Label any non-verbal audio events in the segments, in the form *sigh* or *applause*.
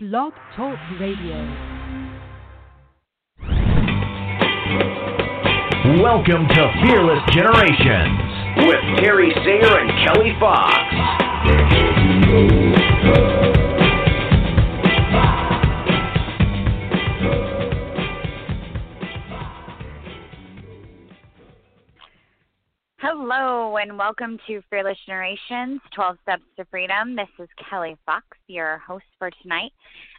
Blog Talk Radio. Welcome to Fearless Generations with Terry Sayer and Kelly Fox. And welcome to Fearless Generations 12 Steps to Freedom. This is Kelly Fox, your host for tonight,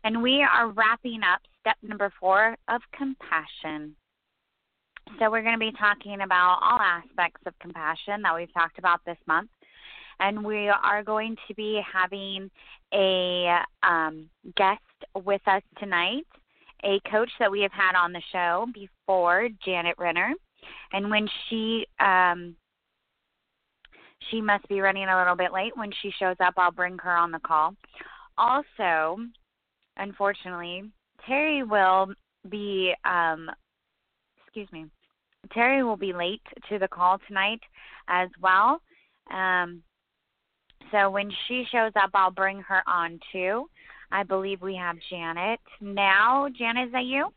and we are wrapping up step number four of compassion. So, we're going to be talking about all aspects of compassion that we've talked about this month, and we are going to be having a um, guest with us tonight, a coach that we have had on the show before, Janet Renner. And when she um, she must be running a little bit late. When she shows up, I'll bring her on the call. Also, unfortunately, Terry will be um excuse me. Terry will be late to the call tonight as well. Um so when she shows up, I'll bring her on too. I believe we have Janet now. Janet, is that you?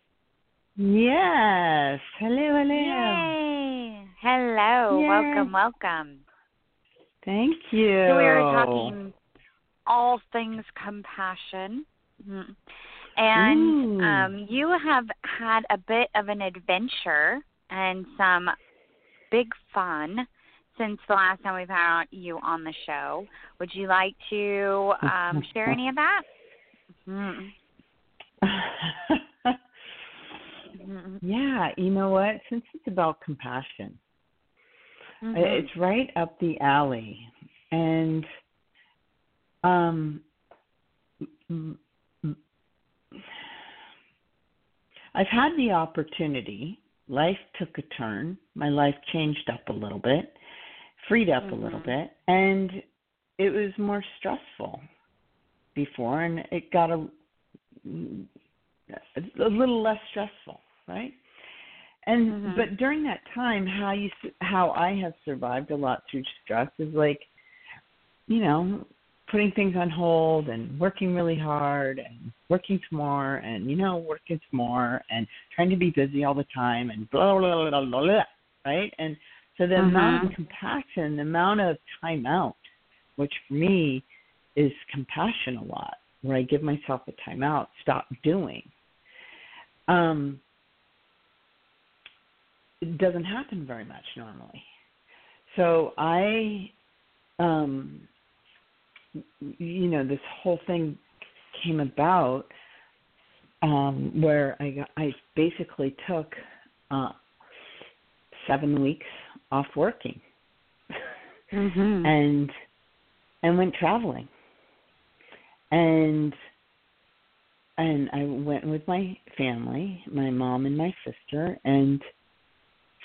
Yes. Hello, hello. Yay. Hello. Yay. Welcome, welcome. Thank you. So we were talking all things compassion. Mhm. And um, you have had a bit of an adventure and some big fun since the last time we've had you on the show. Would you like to um, share any of that? Mhm. Mhm. *laughs* yeah, you know what? Since it's about compassion, Mhm. it's right up the alley. And um I've had the opportunity. Life took a turn. My life changed up a little bit, freed up a little Mhm. bit, and it was more stressful before and it got a a little less stressful, right? And Mhm. but during that time, how you how I have survived a lot through stress is like, you know, putting things on hold and working really hard and working some more and you know working some more and trying to be busy all the time and blah blah blah blah, blah right? And so the amount of Mhm. compassion, the amount of time out, which for me is compassion a lot, where I give myself a time out, stop doing. Um, it doesn't happen very much normally. So I, um, you know, this whole thing came about um, where I got, I basically took uh, seven weeks off working Mhm. and and went traveling and and I went with my family, my mom and my sister, and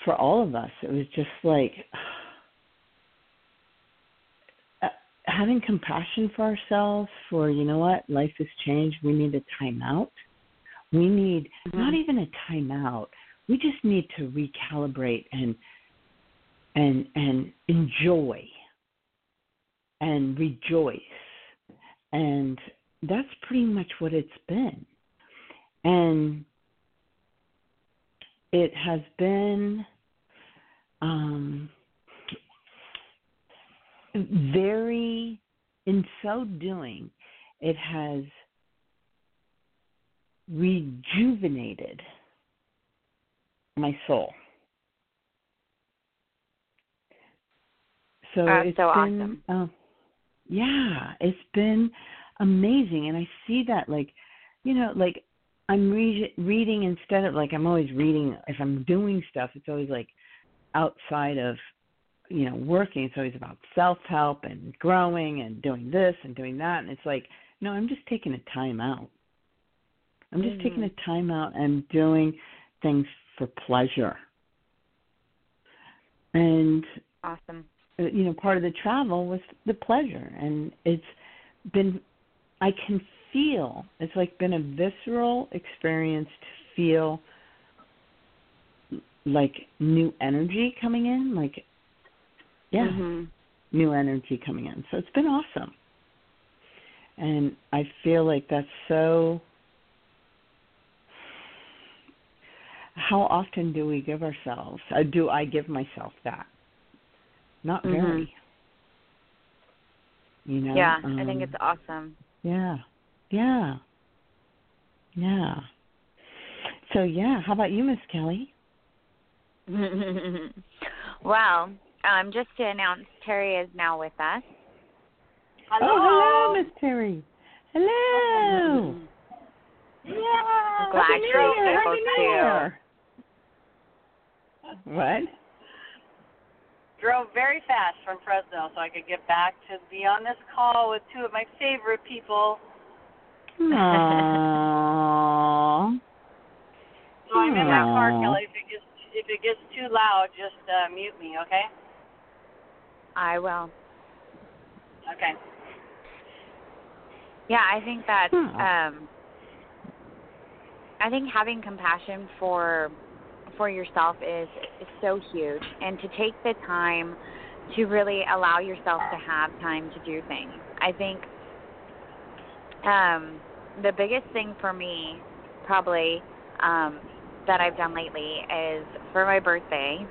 for all of us, it was just like uh, having compassion for ourselves. For you know what, life has changed. We need a timeout. We need not Mhm. even a timeout. We just need to recalibrate and and and enjoy and rejoice and that's pretty much what it's been and it has been um very in so doing it has rejuvenated my soul so That's it's so been awesome. um, yeah it's been amazing and i see that like you know like i'm re- reading instead of like i'm always reading if i'm doing stuff it's always like outside of you know working it's always about self help and growing and doing this and doing that and it's like no i'm just taking a time out. I'm just taking a time out and doing things for pleasure. And Awesome. uh, you know part of the travel was the pleasure and it's been i can feel it's like been a visceral experience to feel like new energy coming in like yeah Mhm. new energy coming in so it's been awesome And I feel like that's so how often do we give ourselves uh, do I give myself that? Not Mhm. very. You know? yeah, I think um, it's awesome. Yeah. Yeah. Yeah. So yeah, how about you, Miss Kelly? *laughs* well, um, just to announce, Terry is now with us. Oh, hello, Miss Terry. Hello. *laughs* Yeah. Glad Happy New she was Year, able Happy New to. Year. What? Drove very fast from Fresno so I could get back to be on this call with two of my favorite people. Aww. So I'm in my car, Kelly. If it gets if it gets too loud, just uh, mute me, okay? I will. Okay. Yeah, I think that Hmm. um I think having compassion for for yourself is is so huge and to take the time to really allow yourself to have time to do things. I think um the biggest thing for me probably um that I've done lately is for my birthday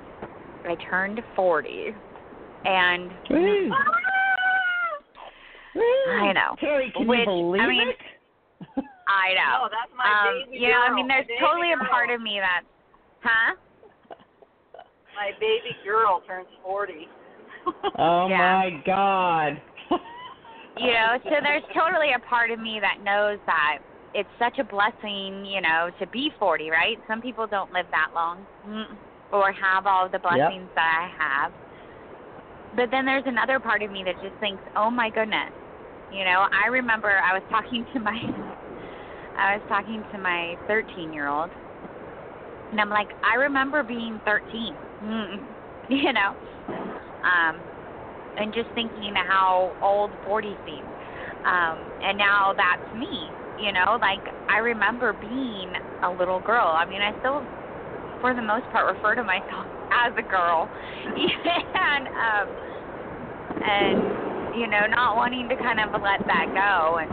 I turned 40 and Woo. *laughs* I know. Terry, can Which, you believe I mean, it? I *laughs* know. Oh, that's my um, baby you know, I mean, there's baby totally a girl. part of me that, huh? My baby girl turns 40. *laughs* oh Yeah. my God. You know, so there's totally a part of me that knows that it's such a blessing, you know, to be 40, right? Some people don't live that long mm, or have all the blessings that I have. But then there's another part of me that just thinks, oh my goodness. You know, I remember I was talking to my, *laughs* I was talking to my 13 year old, and I'm like, I remember being 13. Mm, *laughs* you know, um, and just thinking how old 40 seems. Um, and now that's me, you know, like I remember being a little girl. I mean, I still, for the most part, refer to myself *laughs* as a girl. *laughs* and, um, and, you know, not wanting to kind of let that go. And,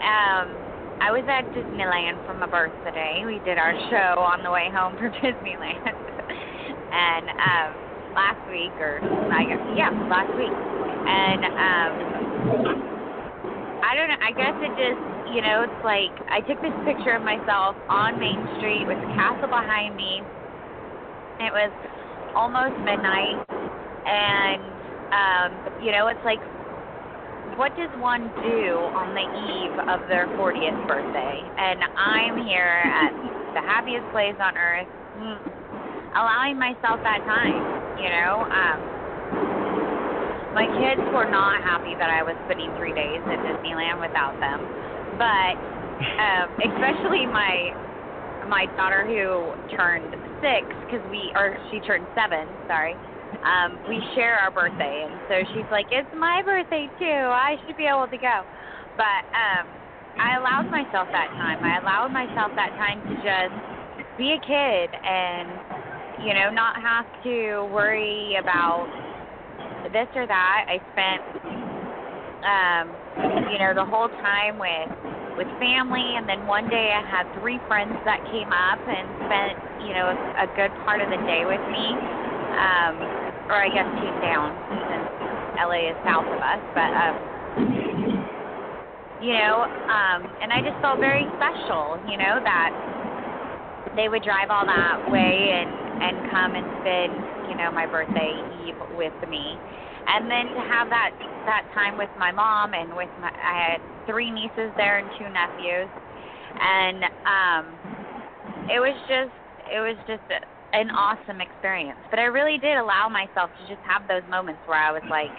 um, I was at Disneyland for my birthday. We did our show on the way home from *laughs* Disneyland. and, um, last week or I guess yeah, last week. And um I don't know, I guess it just you know, it's like I took this picture of myself on Main Street with the castle behind me. It was almost midnight and um, you know, it's like what does one do on the eve of their 40th birthday? And I'm here at the happiest place on earth, mm, allowing myself that time, you know. Um, my kids were not happy that I was spending three days at Disneyland without them, but um, *laughs* especially my my daughter who turned six because we or she turned seven, sorry. Um, we share our birthday, and so she's like, "It's my birthday too. I should be able to go." But um, I allowed myself that time. I allowed myself that time to just be a kid and you know not have to worry about this or that. I spent um, you know the whole time with with family, and then one day I had three friends that came up and spent you know a, a good part of the day with me. Um, or I guess came down since LA is south of us, but um you know, um and I just felt very special, you know, that they would drive all that way and and come and spend, you know, my birthday eve with me. And then to have that that time with my mom and with my I had three nieces there and two nephews. And um it was just it was just an awesome experience. But I really did allow myself to just have those moments where I was like,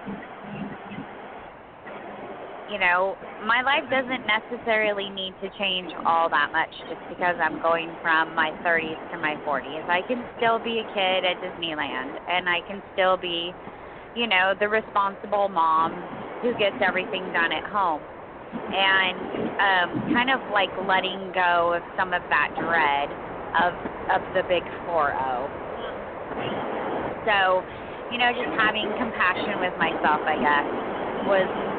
you know, my life doesn't necessarily need to change all that much just because I'm going from my 30s to my 40s. I can still be a kid at Disneyland, and I can still be, you know, the responsible mom who gets everything done at home. And um, kind of like letting go of some of that dread of of the big 4 So, you know, just having compassion with myself, I guess, was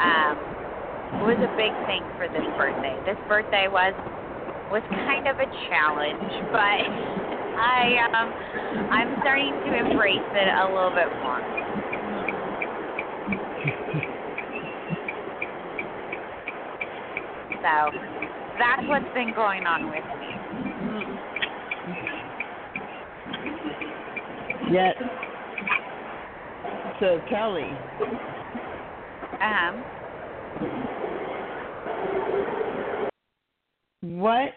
um, was a big thing for this birthday. This birthday was was kind of a challenge, *laughs* but I um I'm starting to embrace it a little bit more. *laughs* So that's what's been going on with me. Yet, so Kelly, Um, what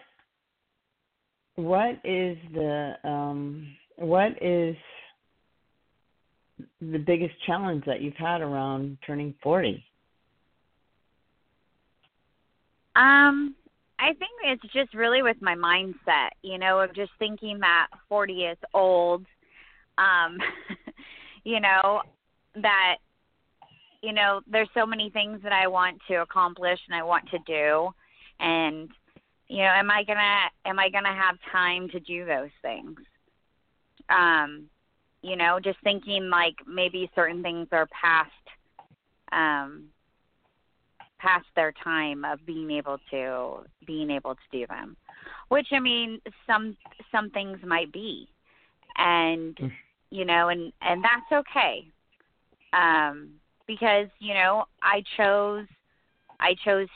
what is the um what is the biggest challenge that you've had around turning 40? Um, I think it's just really with my mindset, you know, of just thinking that 40 is old. Um, *laughs* you know, that you know, there's so many things that I want to accomplish and I want to do and you know, am I going to am I going to have time to do those things? Um, you know, just thinking like maybe certain things are past um past their time of being able to being able to do them which i mean some some things might be and Mm. you know and and that's okay um because you know i chose i chose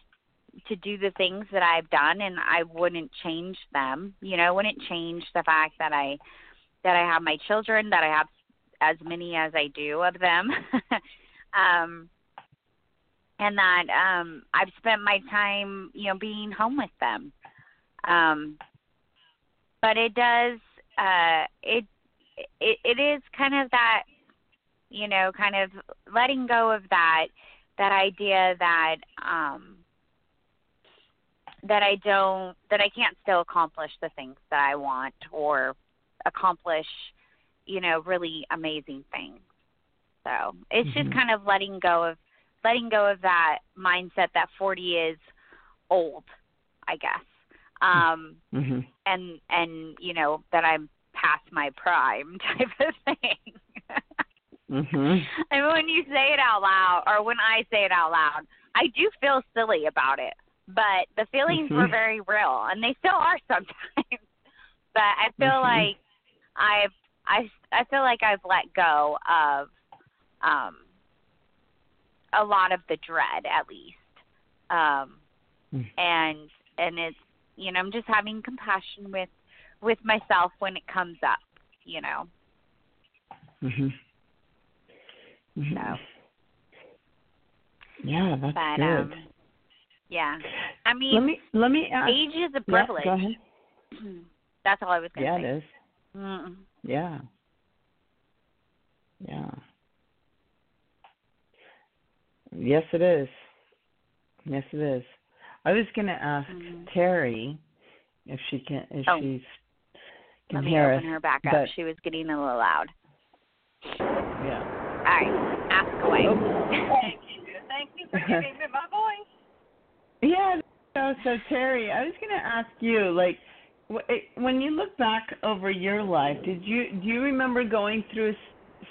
to do the things that i've done and i wouldn't change them you know I wouldn't change the fact that i that i have my children that i have as many as i do of them *laughs* um and that um I've spent my time, you know, being home with them. Um but it does uh it it it is kind of that you know, kind of letting go of that that idea that um that I don't that I can't still accomplish the things that I want or accomplish, you know, really amazing things. So it's just Mhm. kind of letting go of letting go of that mindset that 40 is old, I guess. Um Mhm. and and you know that I'm past my prime *laughs* type of thing. Mhm. I mean, when you say it out loud, or when I say it out loud, I do feel silly about it. But the feelings were Mhm. very real, and they still are *laughs* sometimes. but I feel Mhm. like I've I I feel like I've let go of um a lot of the dread, at least. Um, Mm. and and it's you know I'm just having compassion with with myself when it comes up, you know. Mhm. Mhm. So. Yeah, that's But good. um yeah. I mean let me let me ask. age is a Yeah, privilege. go ahead. *clears throat* That's all I was gonna Yeah, say. it is. Mm-mm. Yeah. Yeah. Yes, it is. Yes, it is. I was going to ask Mhm. Terry if she can, if Oh. she's can Let me hear open us. her back up. She was getting a little loud. All right. Ask away. *laughs* Thank you. Thank you for giving me my voice. Yeah. So, so Terry, I was going to ask you, like, when you look back over your life, did you do you remember going through a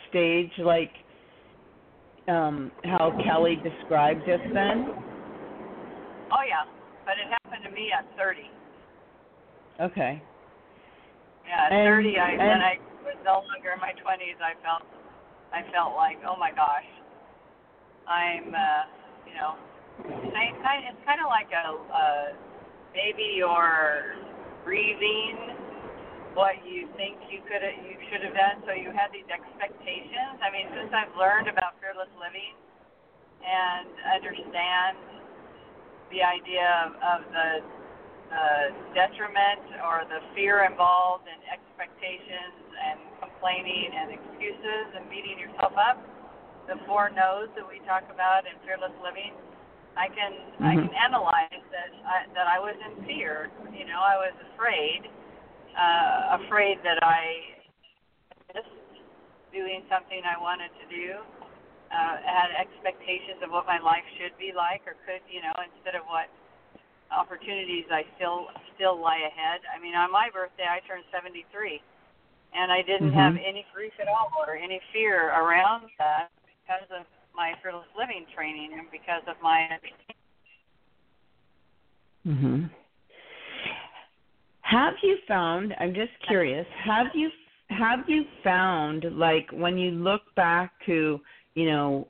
stage like um how Kelly described just then? Oh yeah, but it happened to me at 30. Okay. Yeah, at And- 30, I and- when I was no longer in my 20s, I felt I felt like, oh my gosh, I'm, uh, you know, it's kind it's kind of like a, a maybe you're grieving what you think you could you should have done, so you had these expectations. I mean, since I've learned about fearless living and understand the idea of, of the the detriment or the fear involved in expectations and complaining and excuses and beating yourself up, the four no's that we talk about in fearless living, I can I Mhm. can analyze that I, that I was in fear. You know, I was afraid, uh, afraid that I missed doing something I wanted to do. Uh, had expectations of what my life should be like or could, you know, instead of what opportunities I still still lie ahead. I mean, on my birthday, I turned 73, and I didn't Mhm. have any grief at all or any fear around that because of my fearless living training and because of my Mhm. Have you found? I'm just curious. Have you have you found like when you look back to you know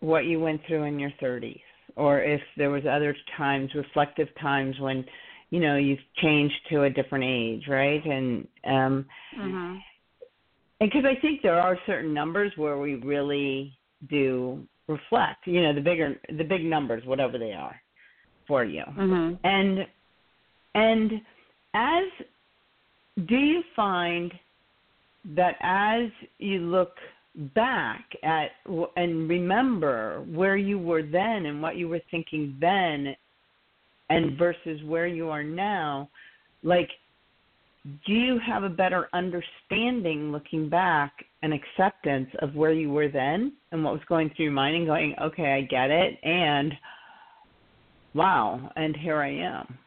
what you went through in your 30s, or if there was other times, reflective times when you know you've changed to a different age, right? And um, Mhm. and because I think there are certain numbers where we really do reflect. You know, the bigger the big numbers, whatever they are, for you Mhm. and and as do you find that as you look back at and remember where you were then and what you were thinking then and versus where you are now like do you have a better understanding looking back and acceptance of where you were then and what was going through your mind and going okay i get it and wow and here i am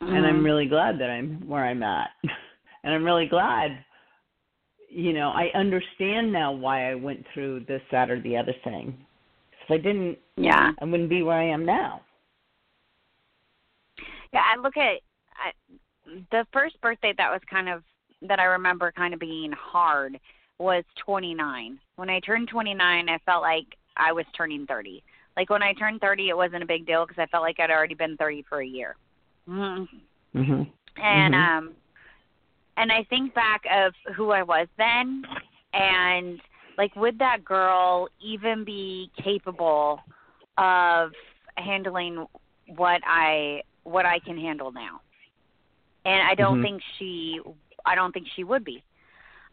and i'm Mhm. really glad that i'm where i'm at *laughs* and i'm really glad you know i understand now why i went through this that or the other thing if i didn't Yeah. i wouldn't be where i am now Yeah, I look at I, the first birthday that was kind of that I remember kind of being hard was 29. When I turned 29, I felt like I was turning 30. Like when I turned 30, it wasn't a big deal because I felt like I'd already been 30 for a year. mhm And Mhm. um and I think back of who I was then and like would that girl even be capable of handling what I what I can handle now? And I don't Mhm. think she I don't think she would be.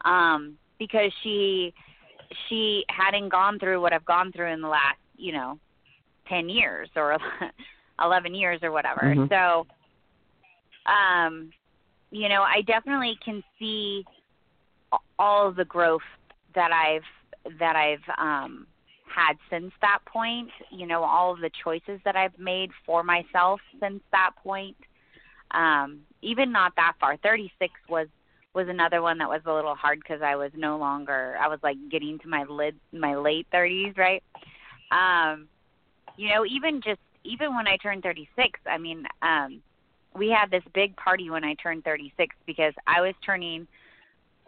Um because she she hadn't gone through what I've gone through in the last, you know, 10 years or *laughs* 11 years or whatever. Mhm. So um you know, I definitely can see all of the growth that I've that I've um had since that point, you know, all of the choices that I've made for myself since that point. Um even not that far. 36 was was another one that was a little hard cuz I was no longer I was like getting to my lid my late 30s, right? Um you know, even just even when I turned 36, I mean, um we had this big party when I turned 36 because I was turning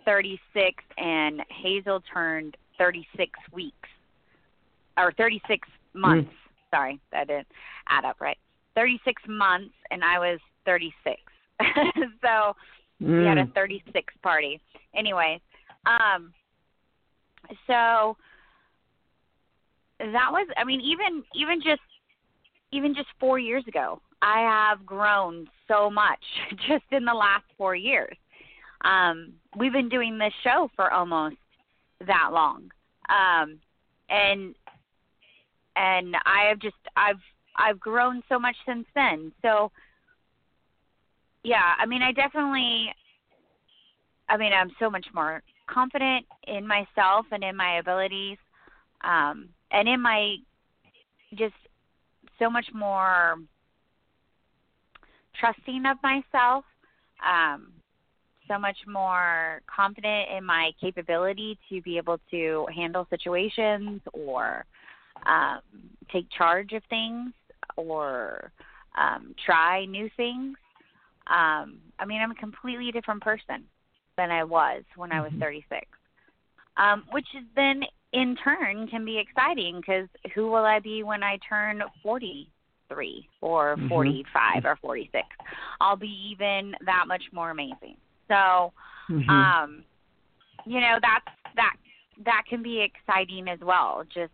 36 and Hazel turned 36 weeks or 36 months. Sorry, that didn't add up right. 36 months and I was 36. *laughs* so we had a Mm. 36 party. Anyway, um so that was I mean even even just even just 4 years ago, I have grown so much *laughs* just in the last 4 years. Um we've been doing this show for almost that long. Um and and I have just I've I've grown so much since then. So yeah, I mean I definitely I mean I'm so much more confident in myself and in my abilities um and in my just so much more trusting of myself um so much more confident in my capability to be able to handle situations or um, take charge of things or um, try new things. Um, I mean, I'm a completely different person than I was when I was Mhm. 36, um, which is then in turn can be exciting because who will I be when I turn 43 or Mhm. 45 or 46? I'll be even that much more amazing. So, Mhm. um you know that's that that can be exciting as well just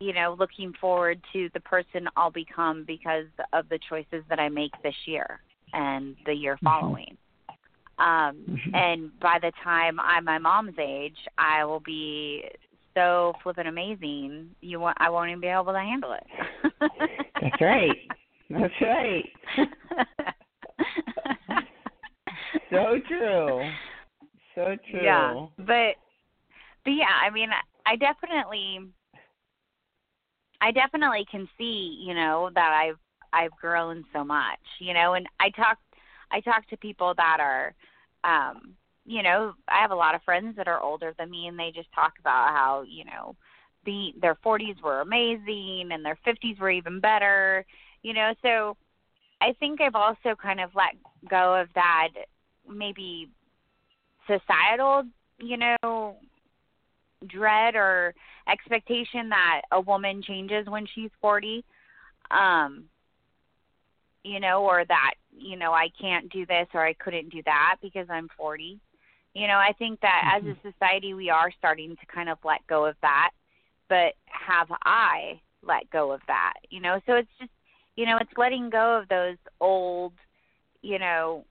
you know looking forward to the person i'll become because of the choices that i make this year and the year Mhm. following um Mhm. and by the time i'm my mom's age i will be so flippin' amazing you won't i won't even be able to handle it That's right. That's right. *laughs* So true. So true. Yeah, but but yeah, I mean, I definitely, I definitely can see, you know, that I've I've grown so much, you know, and I talk I talk to people that are, um, you know, I have a lot of friends that are older than me, and they just talk about how you know the their 40s were amazing and their 50s were even better. You know, so I think I've also kind of let go of that maybe societal, you know, dread or expectation that a woman changes when she's 40 um you know or that you know I can't do this or I couldn't do that because I'm 40 you know I think that mm-hmm. as a society we are starting to kind of let go of that but have I let go of that? You know so it's just you know it's letting go of those old you know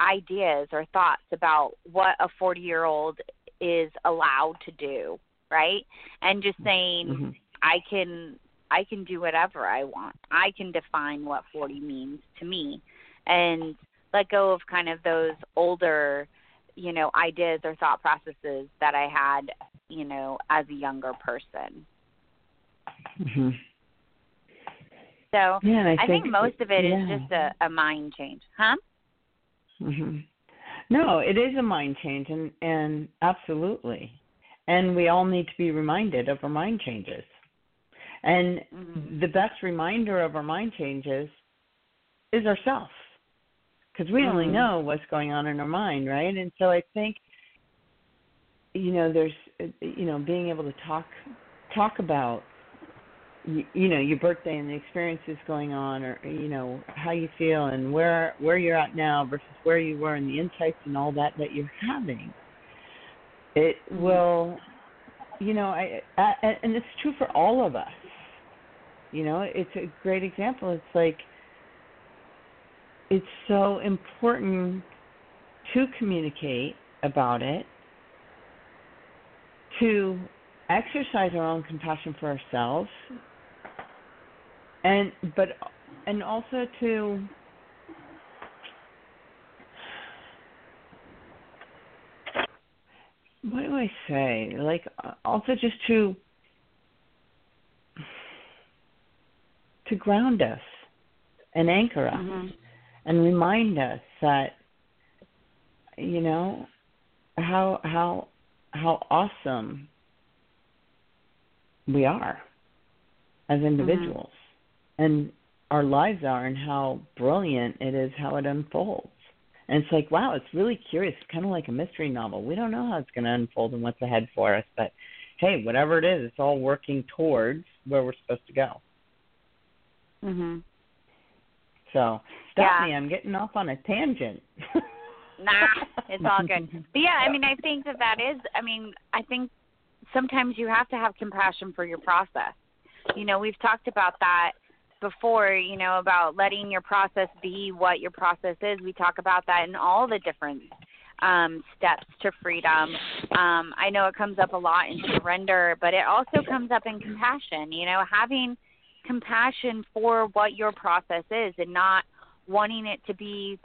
ideas or thoughts about what a 40 year old is allowed to do, right? And just saying mm-hmm. I can I can do whatever I want. I can define what 40 means to me and let go of kind of those older, you know, ideas or thought processes that I had, you know, as a younger person. Mm-hmm. So yeah, I, I think, think, most of it yeah. is just a, a mind change, huh? hmm No, it is a mind change, and and absolutely, and we all need to be reminded of our mind changes. And mm-hmm. the best reminder of our mind changes is ourselves, because we mm-hmm. only know what's going on in our mind, right? And so I think, you know, there's, you know, being able to talk talk about you, you know your birthday and the experiences going on or you know how you feel and where where you're at now versus where you were and the insights and all that that you're having it Mm-hmm. will you know i, I and it's true for all of us you know it's a great example it's like it's so important to communicate about it to exercise our own compassion for ourselves and but and also to what do I say? Like also just to to ground us and anchor us Mm-hmm. and remind us that you know how how how awesome we are as individuals and our lives are and how brilliant it is how it unfolds. And it's like, wow, it's really curious. It's kind of like a mystery novel. We don't know how it's going to unfold and what's ahead for us, but hey, whatever it is, it's all working towards where we're supposed to go. Mhm. So, stop Yeah. me. I'm getting off on a tangent. nah, it's all good. *laughs* But yeah, I mean, I think that that is. I mean, I think sometimes you have to have compassion for your process. You know, we've talked about that before. You know, about letting your process be what your process is. We talk about that in all the different um, steps to freedom. Um, I know it comes up a lot in surrender, but it also comes up in compassion. You know, having compassion for what your process is and not wanting it to be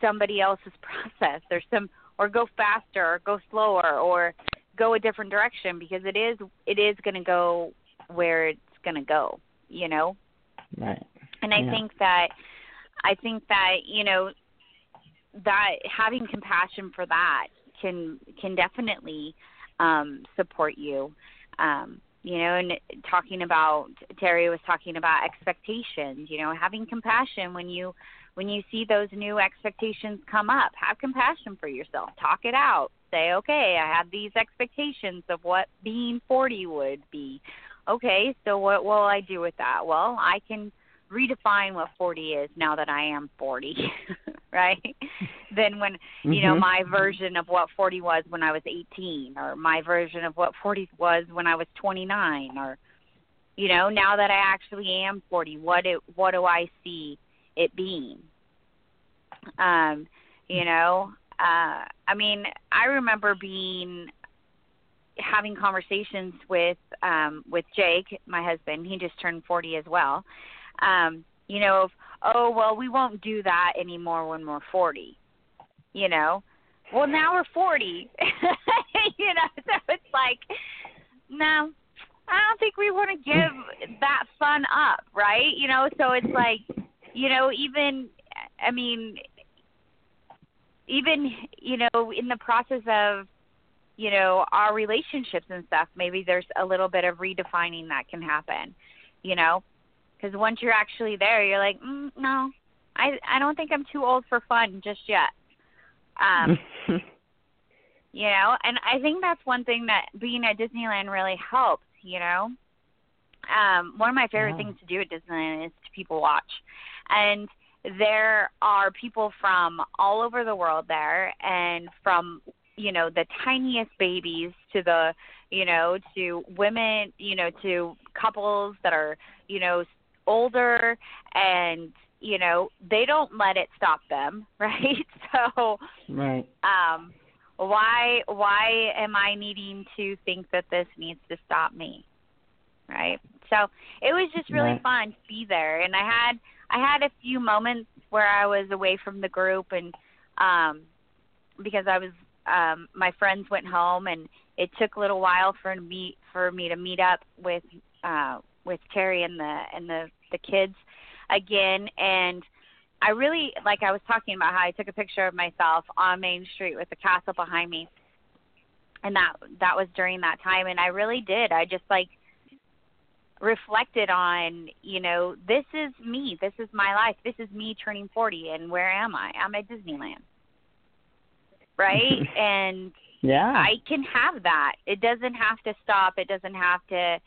somebody else's *laughs* process or some or go faster or go slower or go a different direction because it is it is going to go where it's going to go you know right. and i Yeah. think that i think that you know that having compassion for that can can definitely um support you um you know and talking about terry was talking about expectations you know having compassion when you when you see those new expectations come up have compassion for yourself talk it out say okay i have these expectations of what being 40 would be okay so what will i do with that? Well i can redefine what 40 is now that i am 40 *laughs* right? Then when you know Mhm. my version of what 40 was when i was 18 or my version of what 40 was when i was 29 or you know now that i actually am 40 what it what do i see it being? Um you know uh i mean i remember being having conversations with um with Jake my husband he just turned 40 as well um you know of oh well we won't do that anymore when we're 40 you know? Well now we're 40 *laughs* you know? So it's like no I don't think we want to give that fun up right? You know so it's like you know even i mean even you know in the process of you know, our relationships and stuff, maybe there's a little bit of redefining that can happen, you know, because once you're actually there, you're like, mm, no, I I don't think I'm too old for fun just yet. Um, *laughs* you know, and I think that's one thing that being at Disneyland really helps. You know, um, one of my favorite Yeah. things to do at Disneyland is to people watch, and there are people from all over the world there, and from you know the tiniest babies to the you know to women you know to couples that are you know older and you know they don't let it stop them *laughs* right so right. um why why am i needing to think that this needs to stop me right so it was just really Right. fun to be there and i had i had a few moments where i was away from the group and um because i was um my friends went home and it took a little while for me for me to meet up with uh with terry and the and the the kids again and I really like I was talking about how I took a picture of myself on Main Street with the castle behind me. And that that was during that time and I really did. I just like reflected on, you know, this is me. This is my life. This is me turning 40 and where am I? I'm at Disneyland. Right? *laughs* and Yeah. I can have that. It doesn't have to stop. It doesn't have to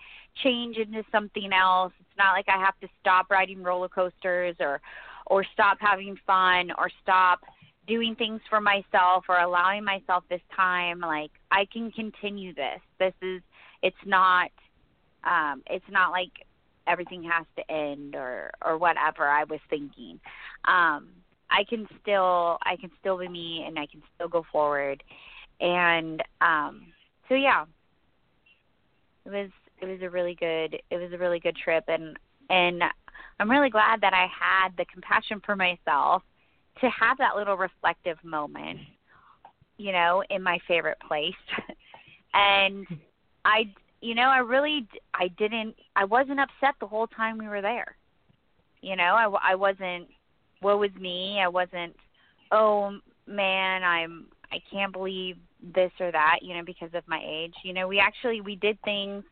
change into something else. It's not like I have to stop riding roller coasters or or stop having fun or stop doing things for myself or allowing myself this time like I can continue this. This is it's not um it's not like everything has to end or or whatever I was thinking. Um I can still I can still be me and I can still go forward. And um so yeah. It was it was a really good it was a really good trip. And and i'm really glad that i had the compassion for myself to have that little reflective moment you know in my favorite place. *laughs* And i you know i really I didn't i wasn't upset the whole time we were there. You know i i wasn't woe is me. I wasn't oh man i'm i can't believe this or that you know because of my age. You know we actually we did things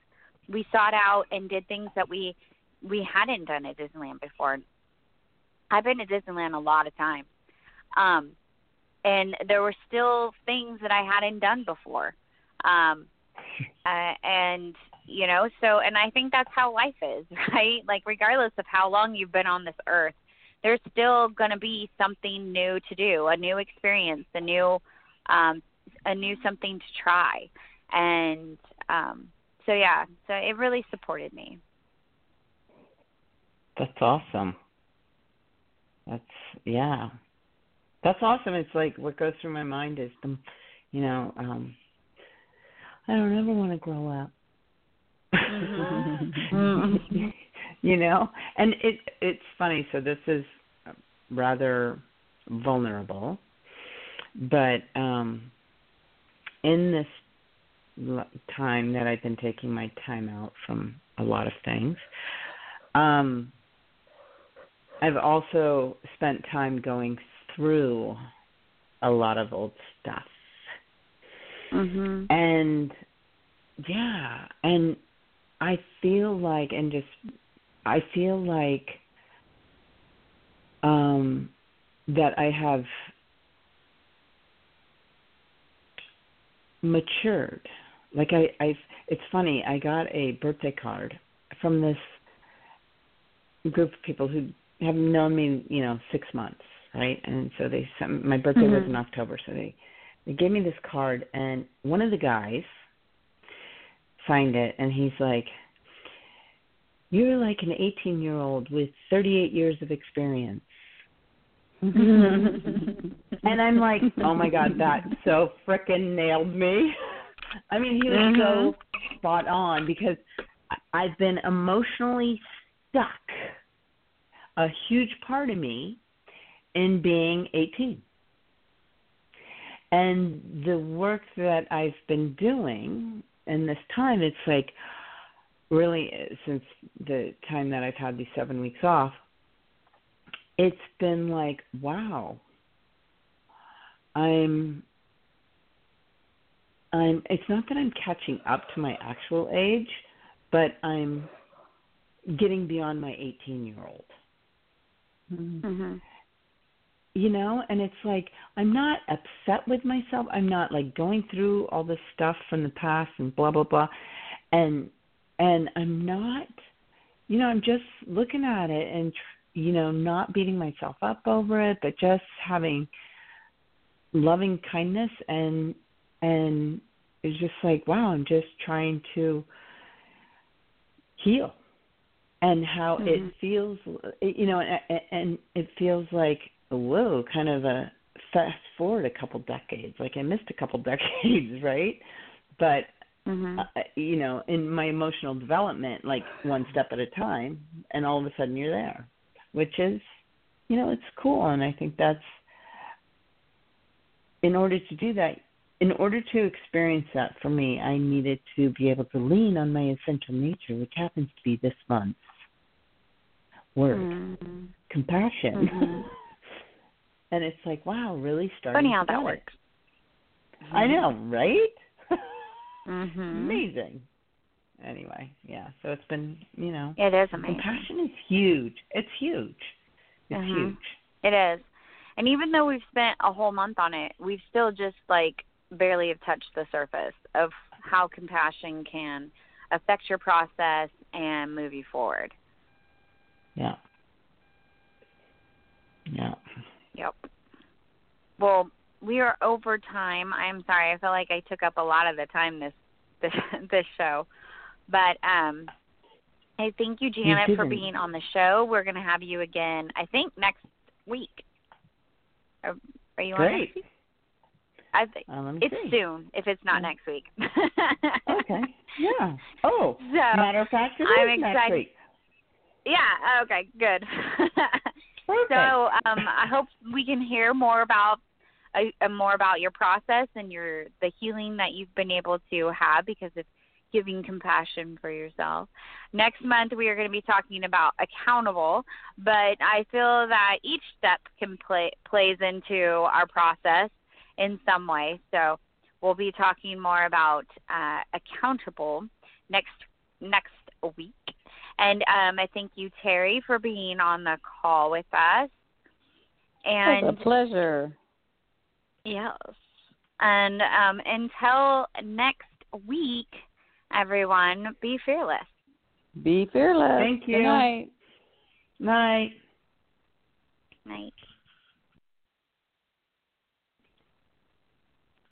we sought out and did things that we we hadn't done at disneyland before. I've been to disneyland a lot of times um and there were still things that i hadn't done before. Um *laughs* uh, and you know so and i think that's how life is *laughs* right? Like regardless of how long you've been on this earth there's still going to be something new to do a new experience a new um a new something to try and um so yeah so it really supported me That's awesome. That's yeah. That's awesome. It's like what goes through my mind is the you know, um I don't ever want to grow up. Mhm. *laughs* *laughs* you know? And it it's funny, so this is rather vulnerable. But um in this time that I've been taking my time out from a lot of things, um I've also spent time going through a lot of old stuff. mhm And yeah, and I feel like and just I feel like um that I have matured. Like I I it's funny, I got a birthday card from this group of people who have known me, you know, 6 months, right? And so they sent my birthday was Mhm. in October, so they they gave me this card and one of the guys signed it and he's like you're like an 18 year old with 38 years of experience. *laughs* And i'm like oh my god that so frickin' nailed me. *laughs* I mean he was so mm-hmm. spot on because i've been emotionally stuck a huge part of me in being 18 and the work that I've been doing in this time, it's like really since the time that I've had these seven weeks off, it's been like, wow, I'm I'm it's not that I'm catching up to my actual age, but I'm getting beyond my 18 year old. Mhm. You know, and it's like I'm not upset with myself. I'm not like going through all this stuff from the past and blah blah blah. And and I'm not you know, I'm just looking at it and you know, not beating myself up over it, but just having loving kindness and and it's just like wow i'm just trying to heal and how Mhm. it feels you know and, and it feels like whoa kind of a fast forward a couple decades like i missed a couple *laughs* decades right but Mhm. uh, you know in my emotional development like one step at a time and all of a sudden you're there which is you know it's cool and i think that's in order to do that in order to experience that for me i needed to be able to lean on my essential nature which happens to be this month's word Mhm. compassion Mhm. *laughs* and it's like wow really starting Funny how to that works. i know right Mhm. amazing anyway yeah so it's been you know It is amazing. compassion is huge it's huge it's Mhm. huge It is. And even though we've spent a whole month on it, we've still just like barely have touched the surface of how compassion can affect your process and move you forward. yeah yeah Yep. Well, we are over time. I'm sorry. I feel like I took up a lot of the time this this *laughs* this show. But um I thank you Janet for being on the show. We're going to have you again I think next week. Are, are you on great next week? I think uh, let me it's see. soon if it's not Yeah. next week. *laughs* okay yeah oh *laughs* So matter of fact I'm next excited. week Yeah, okay, good. So um, I hope we can hear more about uh, uh, more about your process and your the healing that you've been able to have because of giving compassion for yourself. Next month we are going to be talking about accountable, but I feel that each step can play plays into our process in some way. So we'll be talking more about uh, accountable next next week. And um, I thank you, Terry, for being on the call with us. And It's a pleasure. Yes, and um, until next week, everyone, be fearless. Be fearless. Thank you. Good night. night Night.